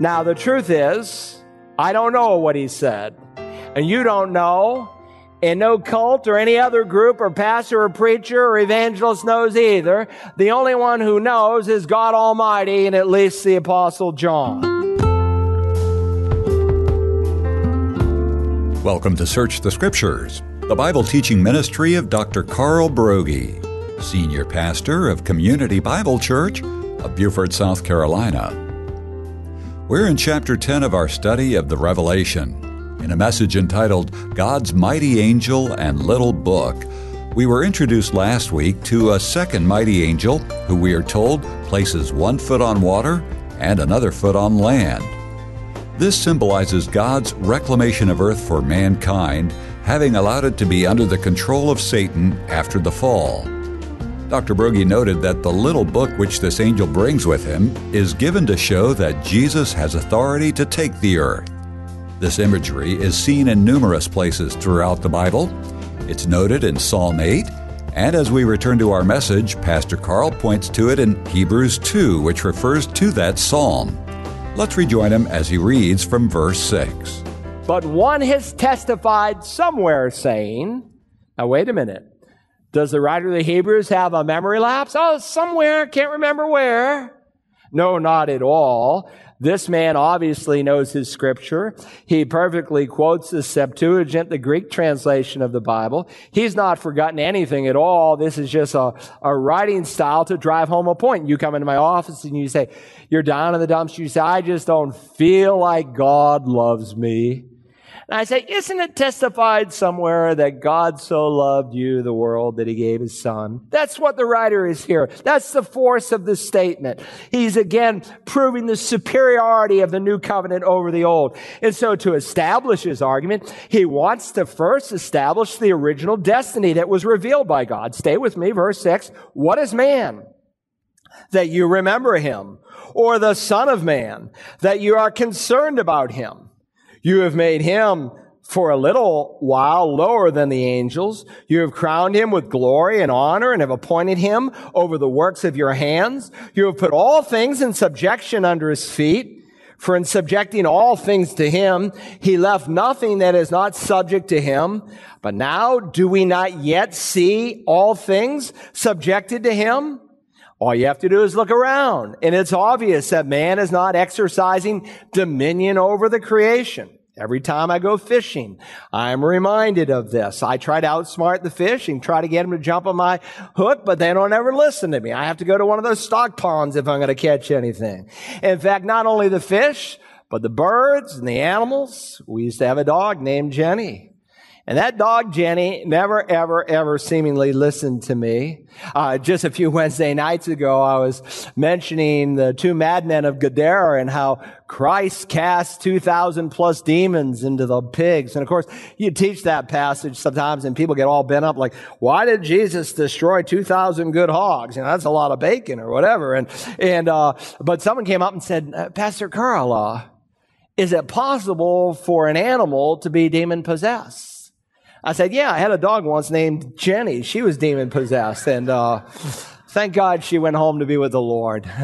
Now, the truth is, I don't know what he said. And you don't know. And no cult or any other group or pastor or preacher or evangelist knows either. The only one who knows is God Almighty and at least the Apostle John. Welcome to Search the Scriptures, the Bible teaching ministry of Dr. Carl Broggi, Senior Pastor of Community Bible Church of Beaufort, South Carolina. We're in chapter 10 of our study of the Revelation. In a message entitled God's Mighty Angel and Little Book, we were introduced last week to a second mighty angel who we are told places one foot on water and another foot on land. This symbolizes God's reclamation of earth for mankind, having allowed it to be under the control of Satan after the fall. Dr. Broggi noted that the little book which this angel brings with him is given to show that Jesus has authority to take the earth. This imagery is seen in numerous places throughout the Bible. It's noted in Psalm 8, and as we return to our message, Pastor Carl points to it in Hebrews 2, which refers to that psalm. Let's rejoin him as he reads from verse 6. But one has testified somewhere saying, Now, wait a minute. Does the writer of the Hebrews have a memory lapse? Oh, somewhere, can't remember where. No, not at all. This man obviously knows his scripture. He perfectly quotes the Septuagint, the Greek translation of the Bible. He's not forgotten anything at all. This is just a, a writing style to drive home a point. You come into my office and you say, you're down in the dumps. You say, I just don't feel like God loves me. And I say, isn't it testified somewhere that God so loved you, the world, that he gave his son? That's what the writer is here. That's the force of the statement. He's again proving the superiority of the new covenant over the old. And so to establish his argument, he wants to first establish the original destiny that was revealed by God. Stay with me, verse six. What is man? That you remember him. Or the son of man? That you are concerned about him. You have made him for a little while lower than the angels. You have crowned him with glory and honor and have appointed him over the works of your hands. You have put all things in subjection under his feet. For in subjecting all things to him, he left nothing that is not subject to him. But now do we not yet see all things subjected to him? All you have to do is look around, and it's obvious that man is not exercising dominion over the creation. Every time I go fishing, I'm reminded of this. I try to outsmart the fish and try to get them to jump on my hook, but they don't ever listen to me. I have to go to one of those stock ponds if I'm going to catch anything. In fact, not only the fish, but the birds and the animals. We used to have a dog named Jenny. And that dog, Jenny, never, ever, ever seemingly listened to me. Uh, just a few Wednesday nights ago, I was mentioning the two madmen of Gadara and how Christ cast 2,000 plus demons into the pigs. And of course, you teach that passage sometimes and people get all bent up like, why did Jesus destroy 2,000 good hogs? You know, that's a lot of bacon or whatever. And, and, uh, but someone came up and said, uh, Pastor Carl, uh, is it possible for an animal to be demon possessed? I said, yeah, I had a dog once named Jenny. She was demon possessed. And uh, thank God she went home to be with the Lord.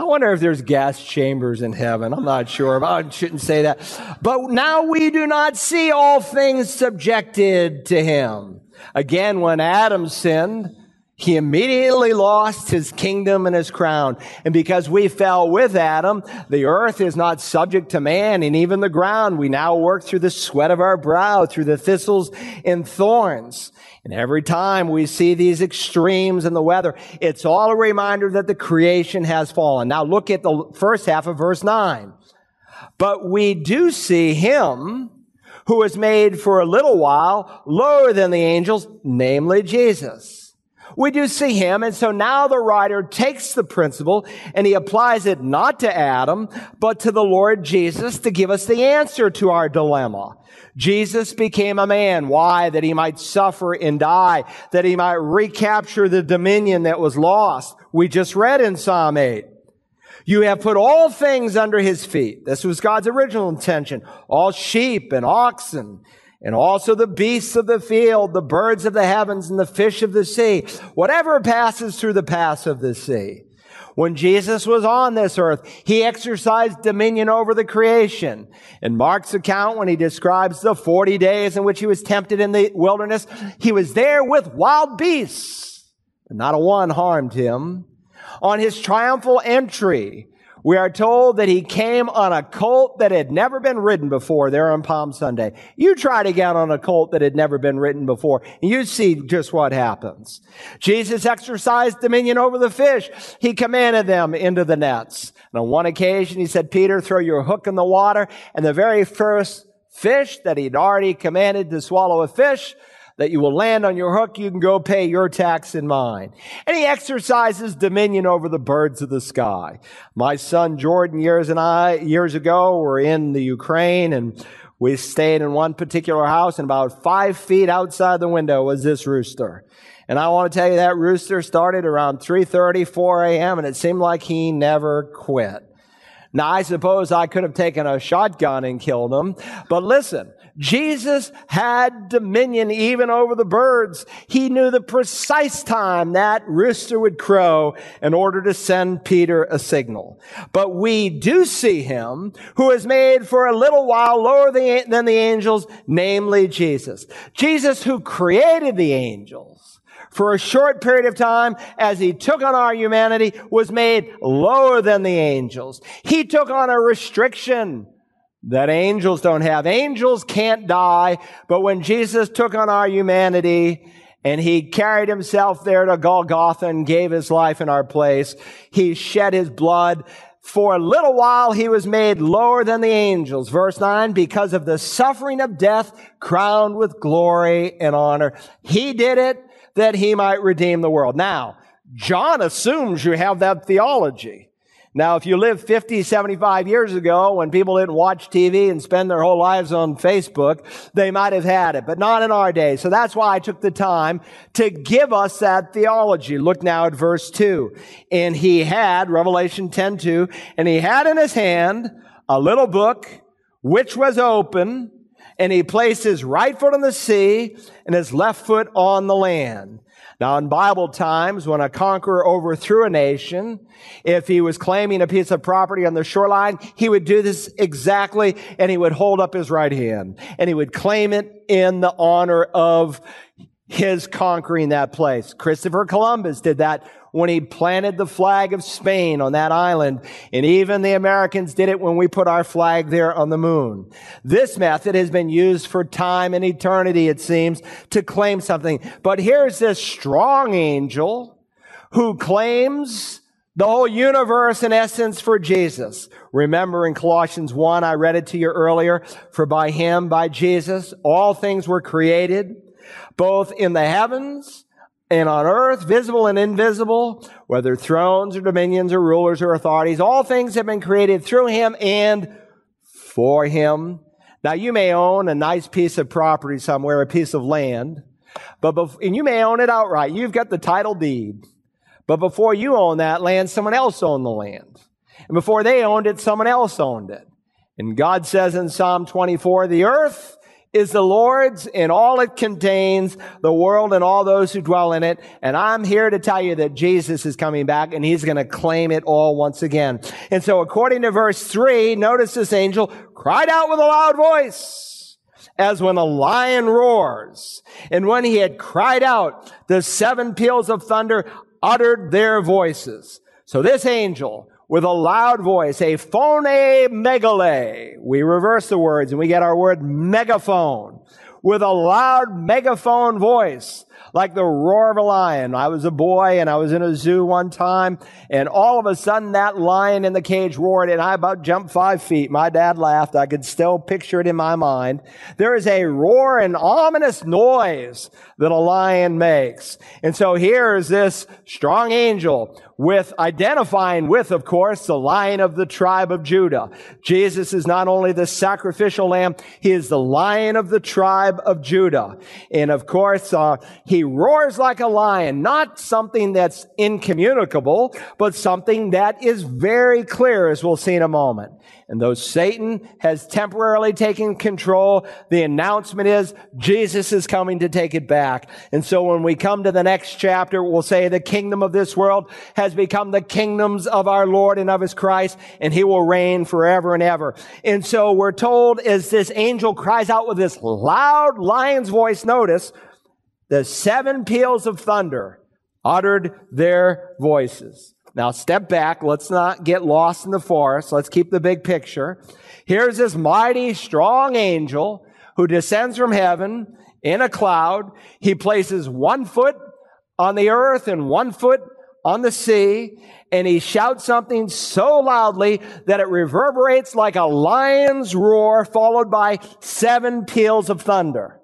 I wonder if there's gas chambers in heaven. I'm not sure. I shouldn't say that. But now we do not see all things subjected to him. Again, when Adam sinned, he immediately lost his kingdom and his crown. And because we fell with Adam, the earth is not subject to man and even the ground. We now work through the sweat of our brow, through the thistles and thorns. And every time we see these extremes in the weather, it's all a reminder that the creation has fallen. Now look at the first half of verse 9. But we do see him who was made for a little while lower than the angels, namely Jesus. We do see him. And so now the writer takes the principle and he applies it not to Adam, but to the Lord Jesus to give us the answer to our dilemma. Jesus became a man. Why? That he might suffer and die, that he might recapture the dominion that was lost. We just read in Psalm 8. You have put all things under his feet. This was God's original intention. All sheep and oxen and also the beasts of the field, the birds of the heavens, and the fish of the sea, whatever passes through the paths of the sea. When Jesus was on this earth, he exercised dominion over the creation. In Mark's account, when he describes the 40 days in which he was tempted in the wilderness, he was there with wild beasts, but not a one harmed him. On his triumphal entry, we are told that he came on a colt that had never been ridden before there on Palm Sunday. You try to get on a colt that had never been ridden before, and you see just what happens. Jesus exercised dominion over the fish. He commanded them into the nets. And on one occasion, he said, Peter, throw your hook in the water. And the very first fish that he'd already commanded to swallow a fish that you will land on your hook, you can go pay your tax and mine. And he exercises dominion over the birds of the sky. My son Jordan years and I, years ago, were in the Ukraine and we stayed in one particular house and about five feet outside the window was this rooster. And I want to tell you that rooster started around 3.30, 4 a.m. and it seemed like he never quit. Now, I suppose I could have taken a shotgun and killed him, but listen, Jesus had dominion even over the birds. He knew the precise time that rooster would crow in order to send Peter a signal. But we do see him who is made for a little while lower than the angels, namely Jesus. Jesus who created the angels for a short period of time as he took on our humanity was made lower than the angels. He took on a restriction that angels don't have. Angels can't die, but when Jesus took on our humanity and he carried himself there to Golgotha and gave his life in our place, he shed his blood. For a little while he was made lower than the angels. Verse 9, because of the suffering of death, crowned with glory and honor. He did it that he might redeem the world. Now, John assumes you have that theology. Now, if you lived 50, 75 years ago when people didn't watch TV and spend their whole lives on Facebook, they might have had it, but not in our day. So that's why I took the time to give us that theology. Look now at verse 2. And he had, Revelation 10 2, and he had in his hand a little book which was open, and he placed his right foot on the sea and his left foot on the land. Now, in Bible times, when a conqueror overthrew a nation, if he was claiming a piece of property on the shoreline, he would do this exactly, and he would hold up his right hand, and he would claim it in the honor of his conquering that place. Christopher Columbus did that when he planted the flag of Spain on that island. And even the Americans did it when we put our flag there on the moon. This method has been used for time and eternity, it seems, to claim something. But here's this strong angel who claims the whole universe in essence for Jesus. Remember in Colossians 1, I read it to you earlier, for by him, by Jesus, all things were created, both in the heavens and on earth, visible and invisible, whether thrones or dominions or rulers or authorities, all things have been created through him and for him. Now you may own a nice piece of property somewhere, a piece of land, but bef- and you may own it outright. You've got the title deed. But before you own that land, someone else owned the land. And before they owned it, someone else owned it. And God says in Psalm 24, the earth is the Lord's and all it contains, the world and all those who dwell in it. And I'm here to tell you that Jesus is coming back and he's going to claim it all once again. And so according to verse three, notice this angel cried out with a loud voice as when a lion roars. And when he had cried out, the seven peals of thunder uttered their voices. So this angel with a loud voice, a phone megale. We reverse the words and we get our word megaphone. With a loud megaphone voice, like the roar of a lion. I was a boy and I was in a zoo one time and all of a sudden that lion in the cage roared and I about jumped five feet. My dad laughed. I could still picture it in my mind. There is a roar and ominous noise that a lion makes. And so here is this strong angel with identifying with, of course, the lion of the tribe of Judah. Jesus is not only the sacrificial lamb, he is the lion of the tribe of Judah. And of course, uh, he roars like a lion, not something that's incommunicable, but something that is very clear, as we'll see in a moment. And though Satan has temporarily taken control, the announcement is Jesus is coming to take it back. And so when we come to the next chapter, we'll say the kingdom of this world has has become the kingdoms of our Lord and of his Christ, and he will reign forever and ever. And so we're told as this angel cries out with this loud lion's voice, notice, the seven peals of thunder uttered their voices. Now step back. Let's not get lost in the forest. Let's keep the big picture. Here's this mighty, strong angel who descends from heaven in a cloud. He places one foot on the earth and one foot on the sea, and he shouts something so loudly that it reverberates like a lion's roar followed by seven peals of thunder.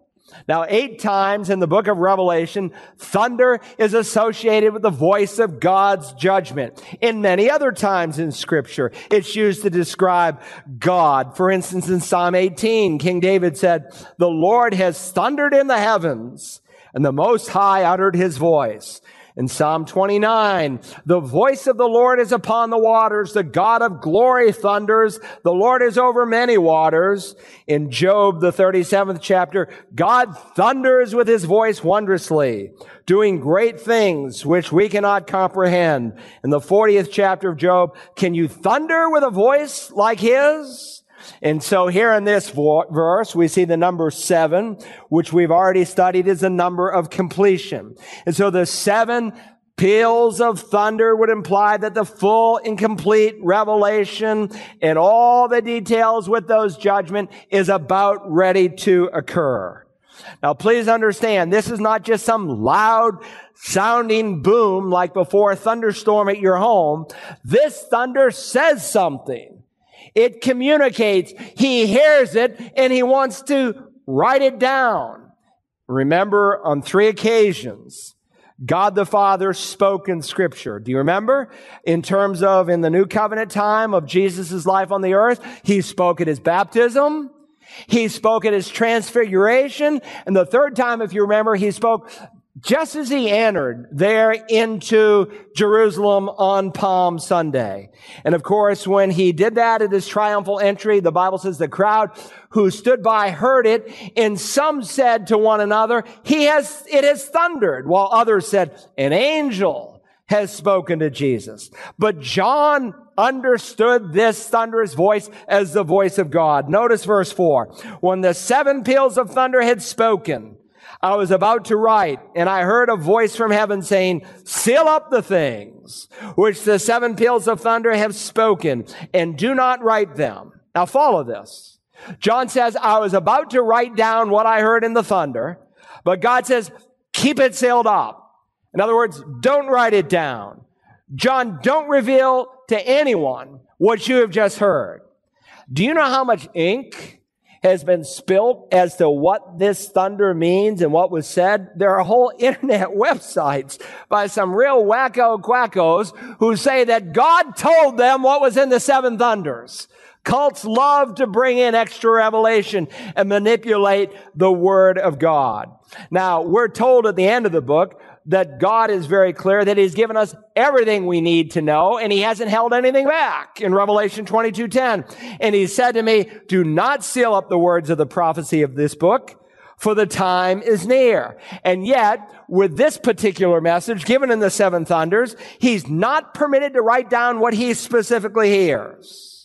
Now, eight times in the book of Revelation, thunder is associated with the voice of God's judgment. In many other times in scripture, it's used to describe God. For instance, in Psalm 18, King David said, the Lord has thundered in the heavens and the Most High uttered his voice. In Psalm 29, the voice of the Lord is upon the waters. The God of glory thunders. The Lord is over many waters. In Job, the 37th chapter, God thunders with his voice wondrously, doing great things which we cannot comprehend. In the 40th chapter of Job, can you thunder with a voice like his? And so here in this verse, we see the number seven, which we've already studied is a number of completion. And so the seven peals of thunder would imply that the full and complete revelation and all the details with those judgment is about ready to occur. Now please understand, this is not just some loud sounding boom like before a thunderstorm at your home. This thunder says something. It communicates. He hears it and he wants to write it down. Remember on three occasions, God the Father spoke in scripture. Do you remember? In terms of in the new covenant time of Jesus' life on the earth, he spoke at his baptism. He spoke at his transfiguration. And the third time, if you remember, he spoke just as he entered there into Jerusalem on Palm Sunday. And of course, when he did that at his triumphal entry, the Bible says the crowd who stood by heard it, and some said to one another, he has, it has thundered, while others said, an angel has spoken to Jesus. But John understood this thunderous voice as the voice of God. Notice verse four. When the seven peals of thunder had spoken, I was about to write, and I heard a voice from heaven saying, seal up the things which the seven peals of thunder have spoken, and do not write them. Now follow this. John says, I was about to write down what I heard in the thunder, but God says, keep it sealed up. In other words, don't write it down. John, don't reveal to anyone what you have just heard. Do you know how much ink has been spilt as to what this thunder means and what was said. There are whole internet websites by some real wacko quackos who say that God told them what was in the seven thunders. Cults love to bring in extra revelation and manipulate the word of God. Now, we're told at the end of the book that God is very clear that He's given us everything we need to know and He hasn't held anything back in Revelation 22:10. And He said to me, do not seal up the words of the prophecy of this book, for the time is near. And yet, with this particular message given in the seven thunders, He's not permitted to write down what He specifically hears.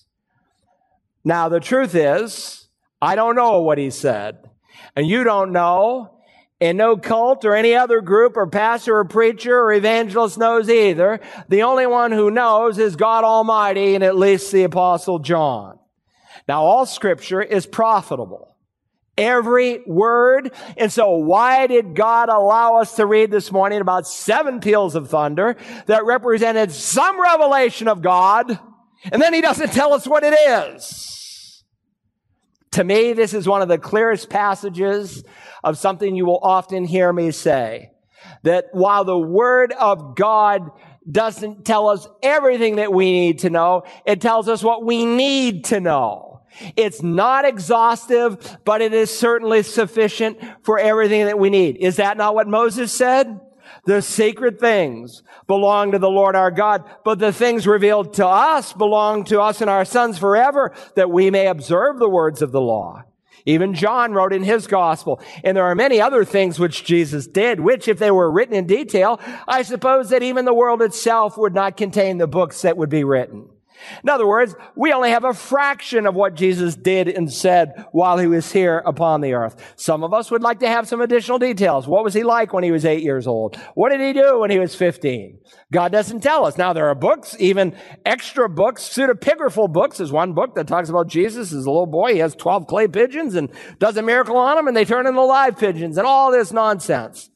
Now, the truth is, I don't know what He said. And you don't know, and no cult or any other group or pastor or preacher or evangelist knows either. The only one who knows is God Almighty and at least the apostle John. Now all scripture is profitable. Every word. And so why did God allow us to read this morning about seven peals of thunder that represented some revelation of God? And then he doesn't tell us what it is. To me, this is one of the clearest passages of something you will often hear me say. That while the word of God doesn't tell us everything that we need to know, it tells us what we need to know. It's not exhaustive, but it is certainly sufficient for everything that we need. Is that not what Moses said? The sacred things belong to the Lord our God, but the things revealed to us belong to us and our sons forever that we may observe the words of the law. Even John wrote in his gospel. And there are many other things which Jesus did, which if they were written in detail, I suppose that even the world itself would not contain the books that would be written. In other words, we only have a fraction of what Jesus did and said while he was here upon the earth. Some of us would like to have some additional details. What was he like when he was eight years old? What did he do when he was 15? God doesn't tell us. Now there are books, even extra books, pseudepigraphal books. There's one book that talks about Jesus as a little boy. He has 12 clay pigeons and does a miracle on them and they turn into live pigeons and all this nonsense.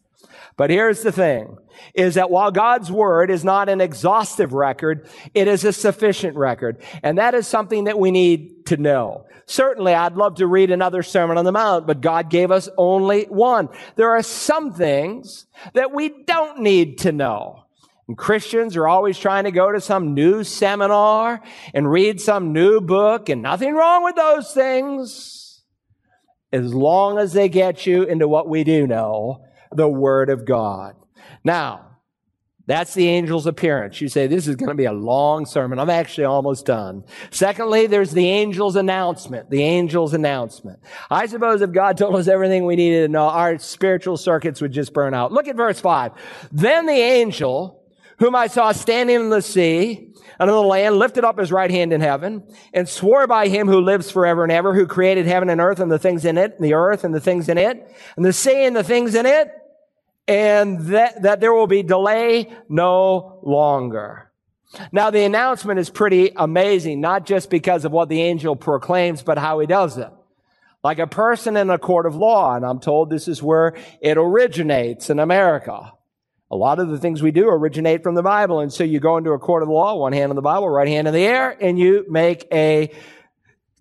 But here's the thing, is that while God's word is not an exhaustive record, it is a sufficient record. And that is something that we need to know. Certainly, I'd love to read another Sermon on the Mount, but God gave us only one. There are some things that we don't need to know. And Christians are always trying to go to some new seminar and read some new book, and nothing wrong with those things. As long as they get you into what we do know, the Word of God. Now, that's the angel's appearance. You say, this is going to be a long sermon. I'm actually almost done. Secondly, there's the angel's announcement. The angel's announcement. I suppose if God told us everything we needed to know, our spiritual circuits would just burn out. Look at verse 5. Then the angel, whom I saw standing in the sea, and on the land lifted up his right hand in heaven and swore by him who lives forever and ever, who created heaven and earth and the things in it, and the earth and the things in it, and the sea and the things in it, and that, that there will be delay no longer. Now the announcement is pretty amazing, not just because of what the angel proclaims, but how he does it. Like a person in a court of law, and I'm told this is where it originates in America. A lot of the things we do originate from the Bible, and so you go into a court of law, one hand on the Bible, right hand in the air, and you make a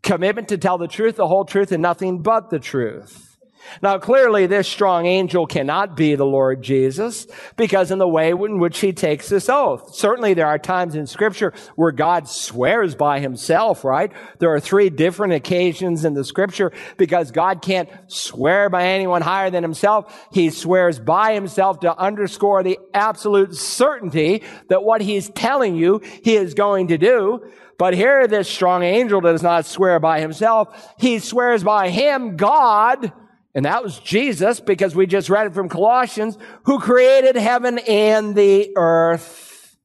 commitment to tell the truth, the whole truth, and nothing but the truth. Now, clearly, this strong angel cannot be the Lord Jesus because in the way in which he takes this oath. Certainly, there are times in scripture where God swears by himself, right? There are three different occasions in the scripture because God can't swear by anyone higher than himself. He swears by himself to underscore the absolute certainty that what he's telling you he is going to do. But here, this strong angel does not swear by himself. He swears by him, God, and that was Jesus because we just read it from Colossians, who created heaven and the earth.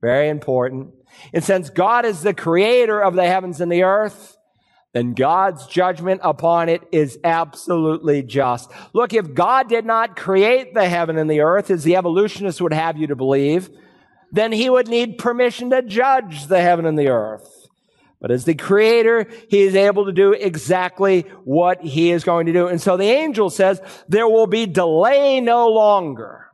Very important. And since God is the creator of the heavens and the earth, then God's judgment upon it is absolutely just. Look, if God did not create the heaven and the earth, as the evolutionists would have you to believe, then he would need permission to judge the heaven and the earth. But as the creator, he is able to do exactly what he is going to do. And so the angel says, there will be delay no longer.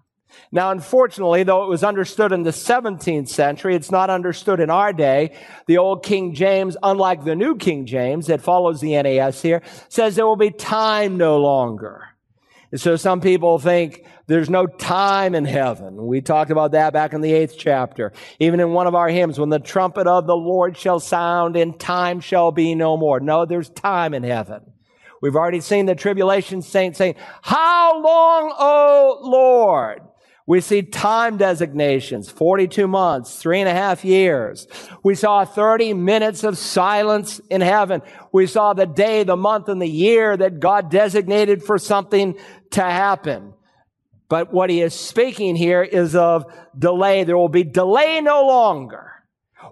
Now, unfortunately, though it was understood in the 17th century, it's not understood in our day. The old King James, unlike the new King James that follows the NAS here, says there will be time no longer. And so some people think there's no time in heaven. We talked about that back in the eighth chapter. Even in one of our hymns, when the trumpet of the Lord shall sound and time shall be no more. No, there's time in heaven. We've already seen the tribulation saints saying, how long, O Lord? We see time designations, 42 months, three and a half years. We saw 30 minutes of silence in heaven. We saw the day, the month, and the year that God designated for something to happen. But what he is speaking here is of delay. There will be delay no longer.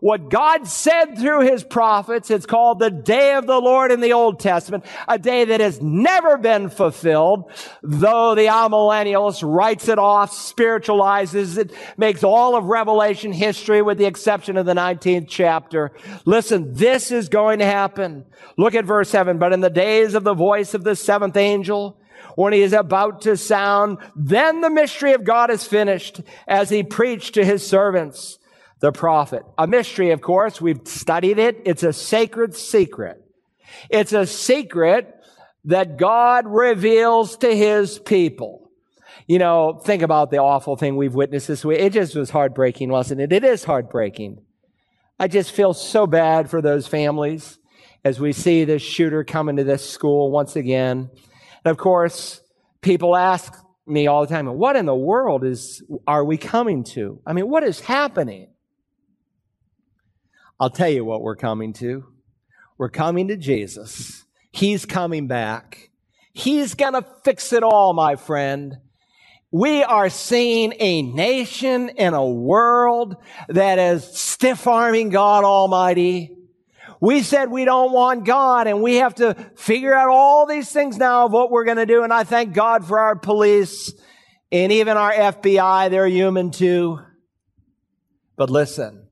What God said through his prophets, it's called the day of the Lord in the Old Testament, a day that has never been fulfilled, though the amillennialist writes it off, spiritualizes it, makes all of Revelation history with the exception of the 19th chapter. Listen, this is going to happen. Look at verse 7. But in the days of the voice of the seventh angel, when he is about to sound, then the mystery of God is finished as he preached to his servants the prophet. A mystery, of course. We've studied it. It's a sacred secret. It's a secret that God reveals to his people. You know, think about the awful thing we've witnessed this week. It just was heartbreaking, wasn't it? It is heartbreaking. I just feel so bad for those families as we see this shooter come into this school once again. And of course, people ask me all the time, what in the world is, are we coming to? I mean, what is happening? I'll tell you what we're coming to. We're coming to Jesus. He's coming back. He's going to fix it all, my friend. We are seeing a nation and a world that is stiff arming God Almighty. We said we don't want God and we have to figure out all these things now of what we're going to do. And I thank God for our police and even our FBI. They're human too. But listen,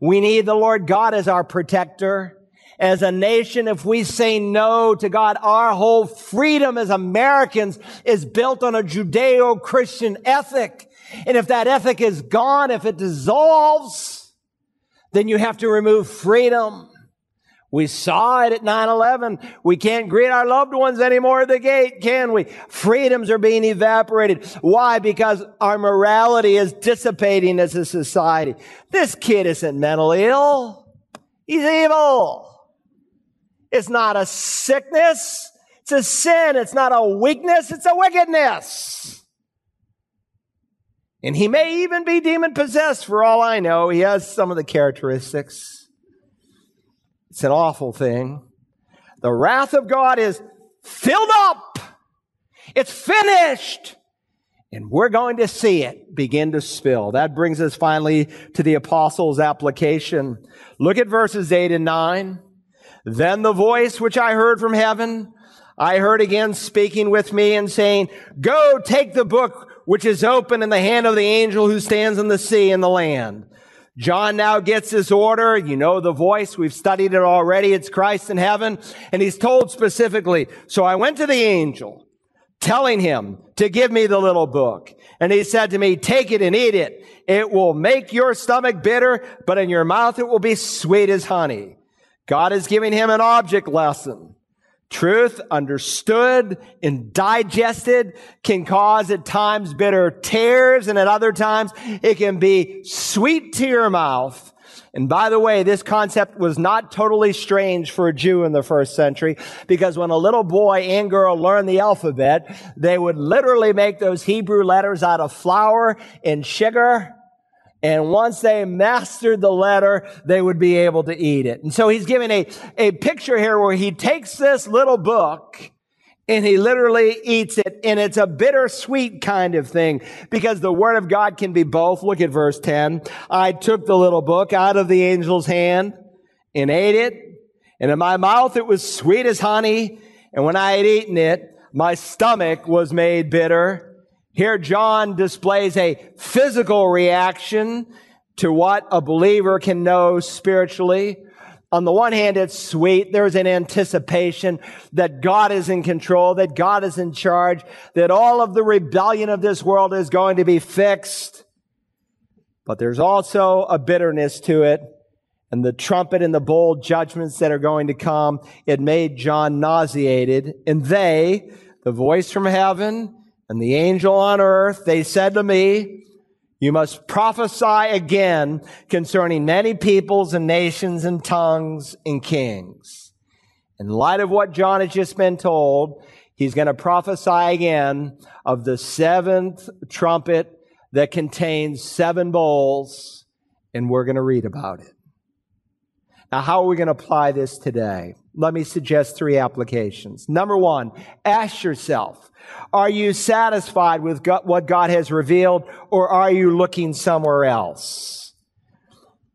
we need the Lord God as our protector as a nation, if we say no to God, our whole freedom as Americans is built on a Judeo-Christian ethic. And if that ethic is gone, if it dissolves, then you have to remove freedom. We saw it at 9-11. We can't greet our loved ones anymore at the gate, can we? Freedoms are being evaporated. Why? Because our morality is dissipating as a society. This kid isn't mentally ill. He's evil. It's not a sickness. It's a sin. It's not a weakness. It's a wickedness. And he may even be demon possessed for all I know. He has some of the characteristics. It's an awful thing. The wrath of God is filled up. It's finished. And we're going to see it begin to spill. That brings us finally to the apostles' application. Look at verses 8 and 9. Then the voice which I heard from heaven, I heard again speaking with me and saying, go take the book which is open in the hand of the angel who stands in the sea and the land. John now gets this order. You know the voice. We've studied it already. It's Christ in heaven. And he's told specifically, so I went to the angel telling him to give me the little book. And he said to me, take it and eat it. It will make your stomach bitter, but in your mouth it will be sweet as honey. God is giving him an object lesson. Truth understood and digested can cause at times bitter tears and at other times it can be sweet to your mouth. And by the way, this concept was not totally strange for a Jew in the first century because when a little boy and girl learned the alphabet, they would literally make those Hebrew letters out of flour and sugar and once they mastered the letter, they would be able to eat it. And so he's giving a, a picture here where he takes this little book and he literally eats it. And it's a bittersweet kind of thing because the word of God can be both. Look at verse 10. I took the little book out of the angel's hand and ate it. And in my mouth it was sweet as honey. And when I had eaten it, my stomach was made bitter. Here, John displays a physical reaction to what a believer can know spiritually. On the one hand, it's sweet. There's an anticipation that God is in control, that God is in charge, that all of the rebellion of this world is going to be fixed. But there's also a bitterness to it. And the trumpet and the bowl judgments that are going to come, it made John nauseated. And they, the voice from heaven, and the angel on earth, they said to me, you must prophesy again concerning many peoples and nations and tongues and kings. In light of what John has just been told, he's going to prophesy again of the seventh trumpet that contains seven bowls, and we're going to read about it. Now, how are we going to apply this today? Let me suggest three applications. Number one, ask yourself, are you satisfied with God, what God has revealed or are you looking somewhere else?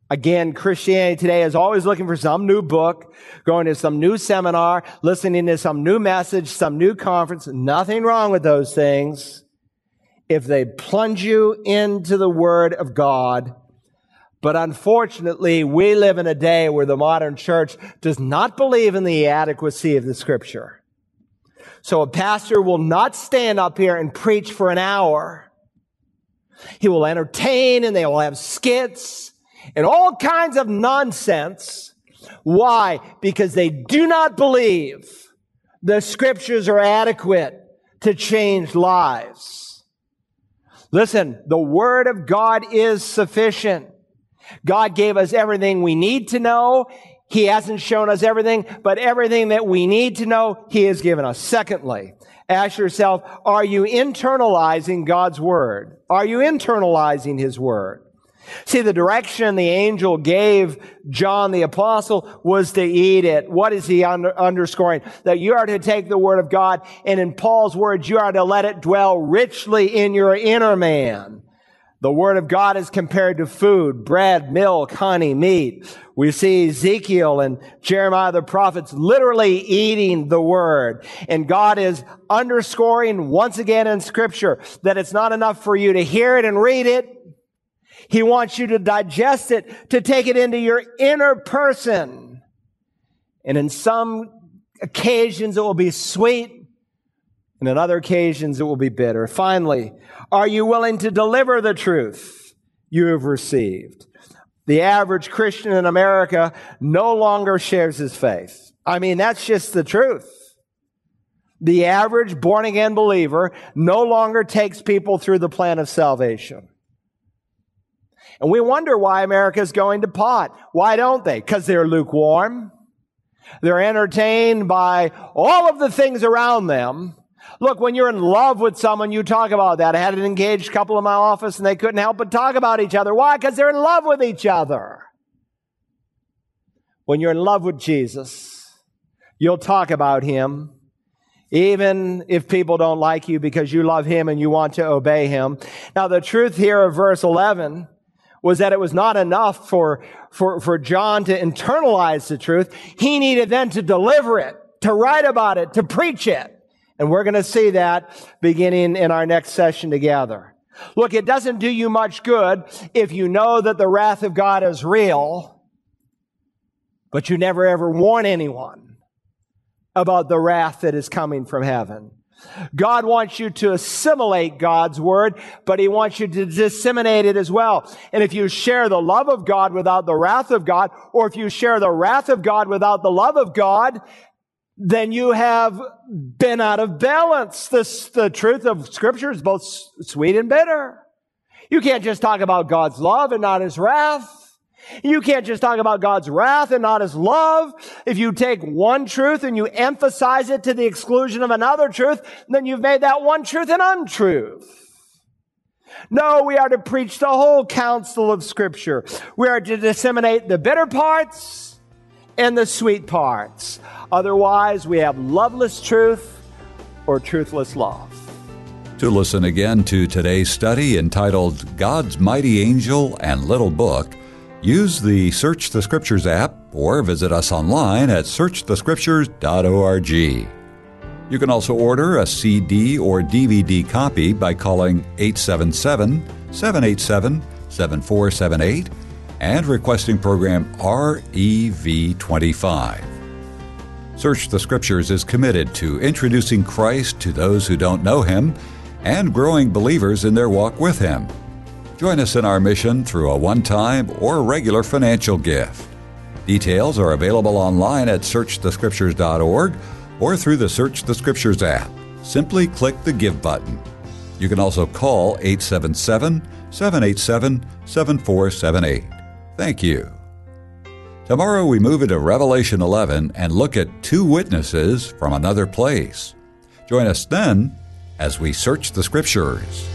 Again, Christianity today is always looking for some new book, going to some new seminar, listening to some new message, some new conference. Nothing wrong with those things if they plunge you into the Word of God but unfortunately, we live in a day where the modern church does not believe in the adequacy of the scripture. So a pastor will not stand up here and preach for an hour. He will entertain and they will have skits and all kinds of nonsense. Why? Because they do not believe the scriptures are adequate to change lives. Listen, the word of God is sufficient. God gave us everything we need to know. He hasn't shown us everything, but everything that we need to know, He has given us. Secondly, ask yourself, are you internalizing God's Word? Are you internalizing His Word? See, the direction the angel gave John the apostle was to eat it. What is he under, underscoring? That you are to take the word of God and in Paul's words, you are to let it dwell richly in your inner man. The word of God is compared to food, bread, milk, honey, meat. We see Ezekiel and Jeremiah the prophets literally eating the word. And God is underscoring once again in scripture that it's not enough for you to hear it and read it. He wants you to digest it, to take it into your inner person. And in some occasions it will be sweet. And in other occasions it will be bitter. Finally, are you willing to deliver the truth you have received? The average Christian in America no longer shares his faith. I mean, that's just the truth. The average born again believer no longer takes people through the plan of salvation. And we wonder why America is going to pot. Why don't they? Because they're lukewarm. They're entertained by all of the things around them Look, when you're in love with someone, you talk about that. I had an engaged couple in my office and they couldn't help but talk about each other. Why? Because they're in love with each other. When you're in love with Jesus, you'll talk about him, even if people don't like you because you love him and you want to obey him. Now, the truth here of verse 11 was that it was not enough for, for, for John to internalize the truth. He needed then to deliver it, to write about it, to preach it. And we're going to see that beginning in our next session together. Look, it doesn't do you much good if you know that the wrath of God is real, but you never ever warn anyone about the wrath that is coming from heaven. God wants you to assimilate God's word, but he wants you to disseminate it as well. And if you share the love of God without the wrath of God, or if you share the wrath of God without the love of God, then you have been out of balance. This, the truth of scripture is both sweet and bitter. You can't just talk about God's love and not his wrath. You can't just talk about God's wrath and not his love. If you take one truth and you emphasize it to the exclusion of another truth, then you've made that one truth an untruth. No, we are to preach the whole counsel of scripture. We are to disseminate the bitter parts and the sweet parts. Otherwise, we have loveless truth or truthless love. To listen again to today's study entitled God's Mighty Angel and Little Book, use the Search the Scriptures app or visit us online at searchthescriptures.org. You can also order a CD or DVD copy by calling 877 787 7478 and requesting program REV25. Search the Scriptures is committed to introducing Christ to those who don't know Him and growing believers in their walk with Him. Join us in our mission through a one time or regular financial gift. Details are available online at searchthescriptures.org or through the Search the Scriptures app. Simply click the Give button. You can also call 877 787 7478. Thank you. Tomorrow we move into Revelation 11 and look at two witnesses from another place. Join us then as we search the Scriptures.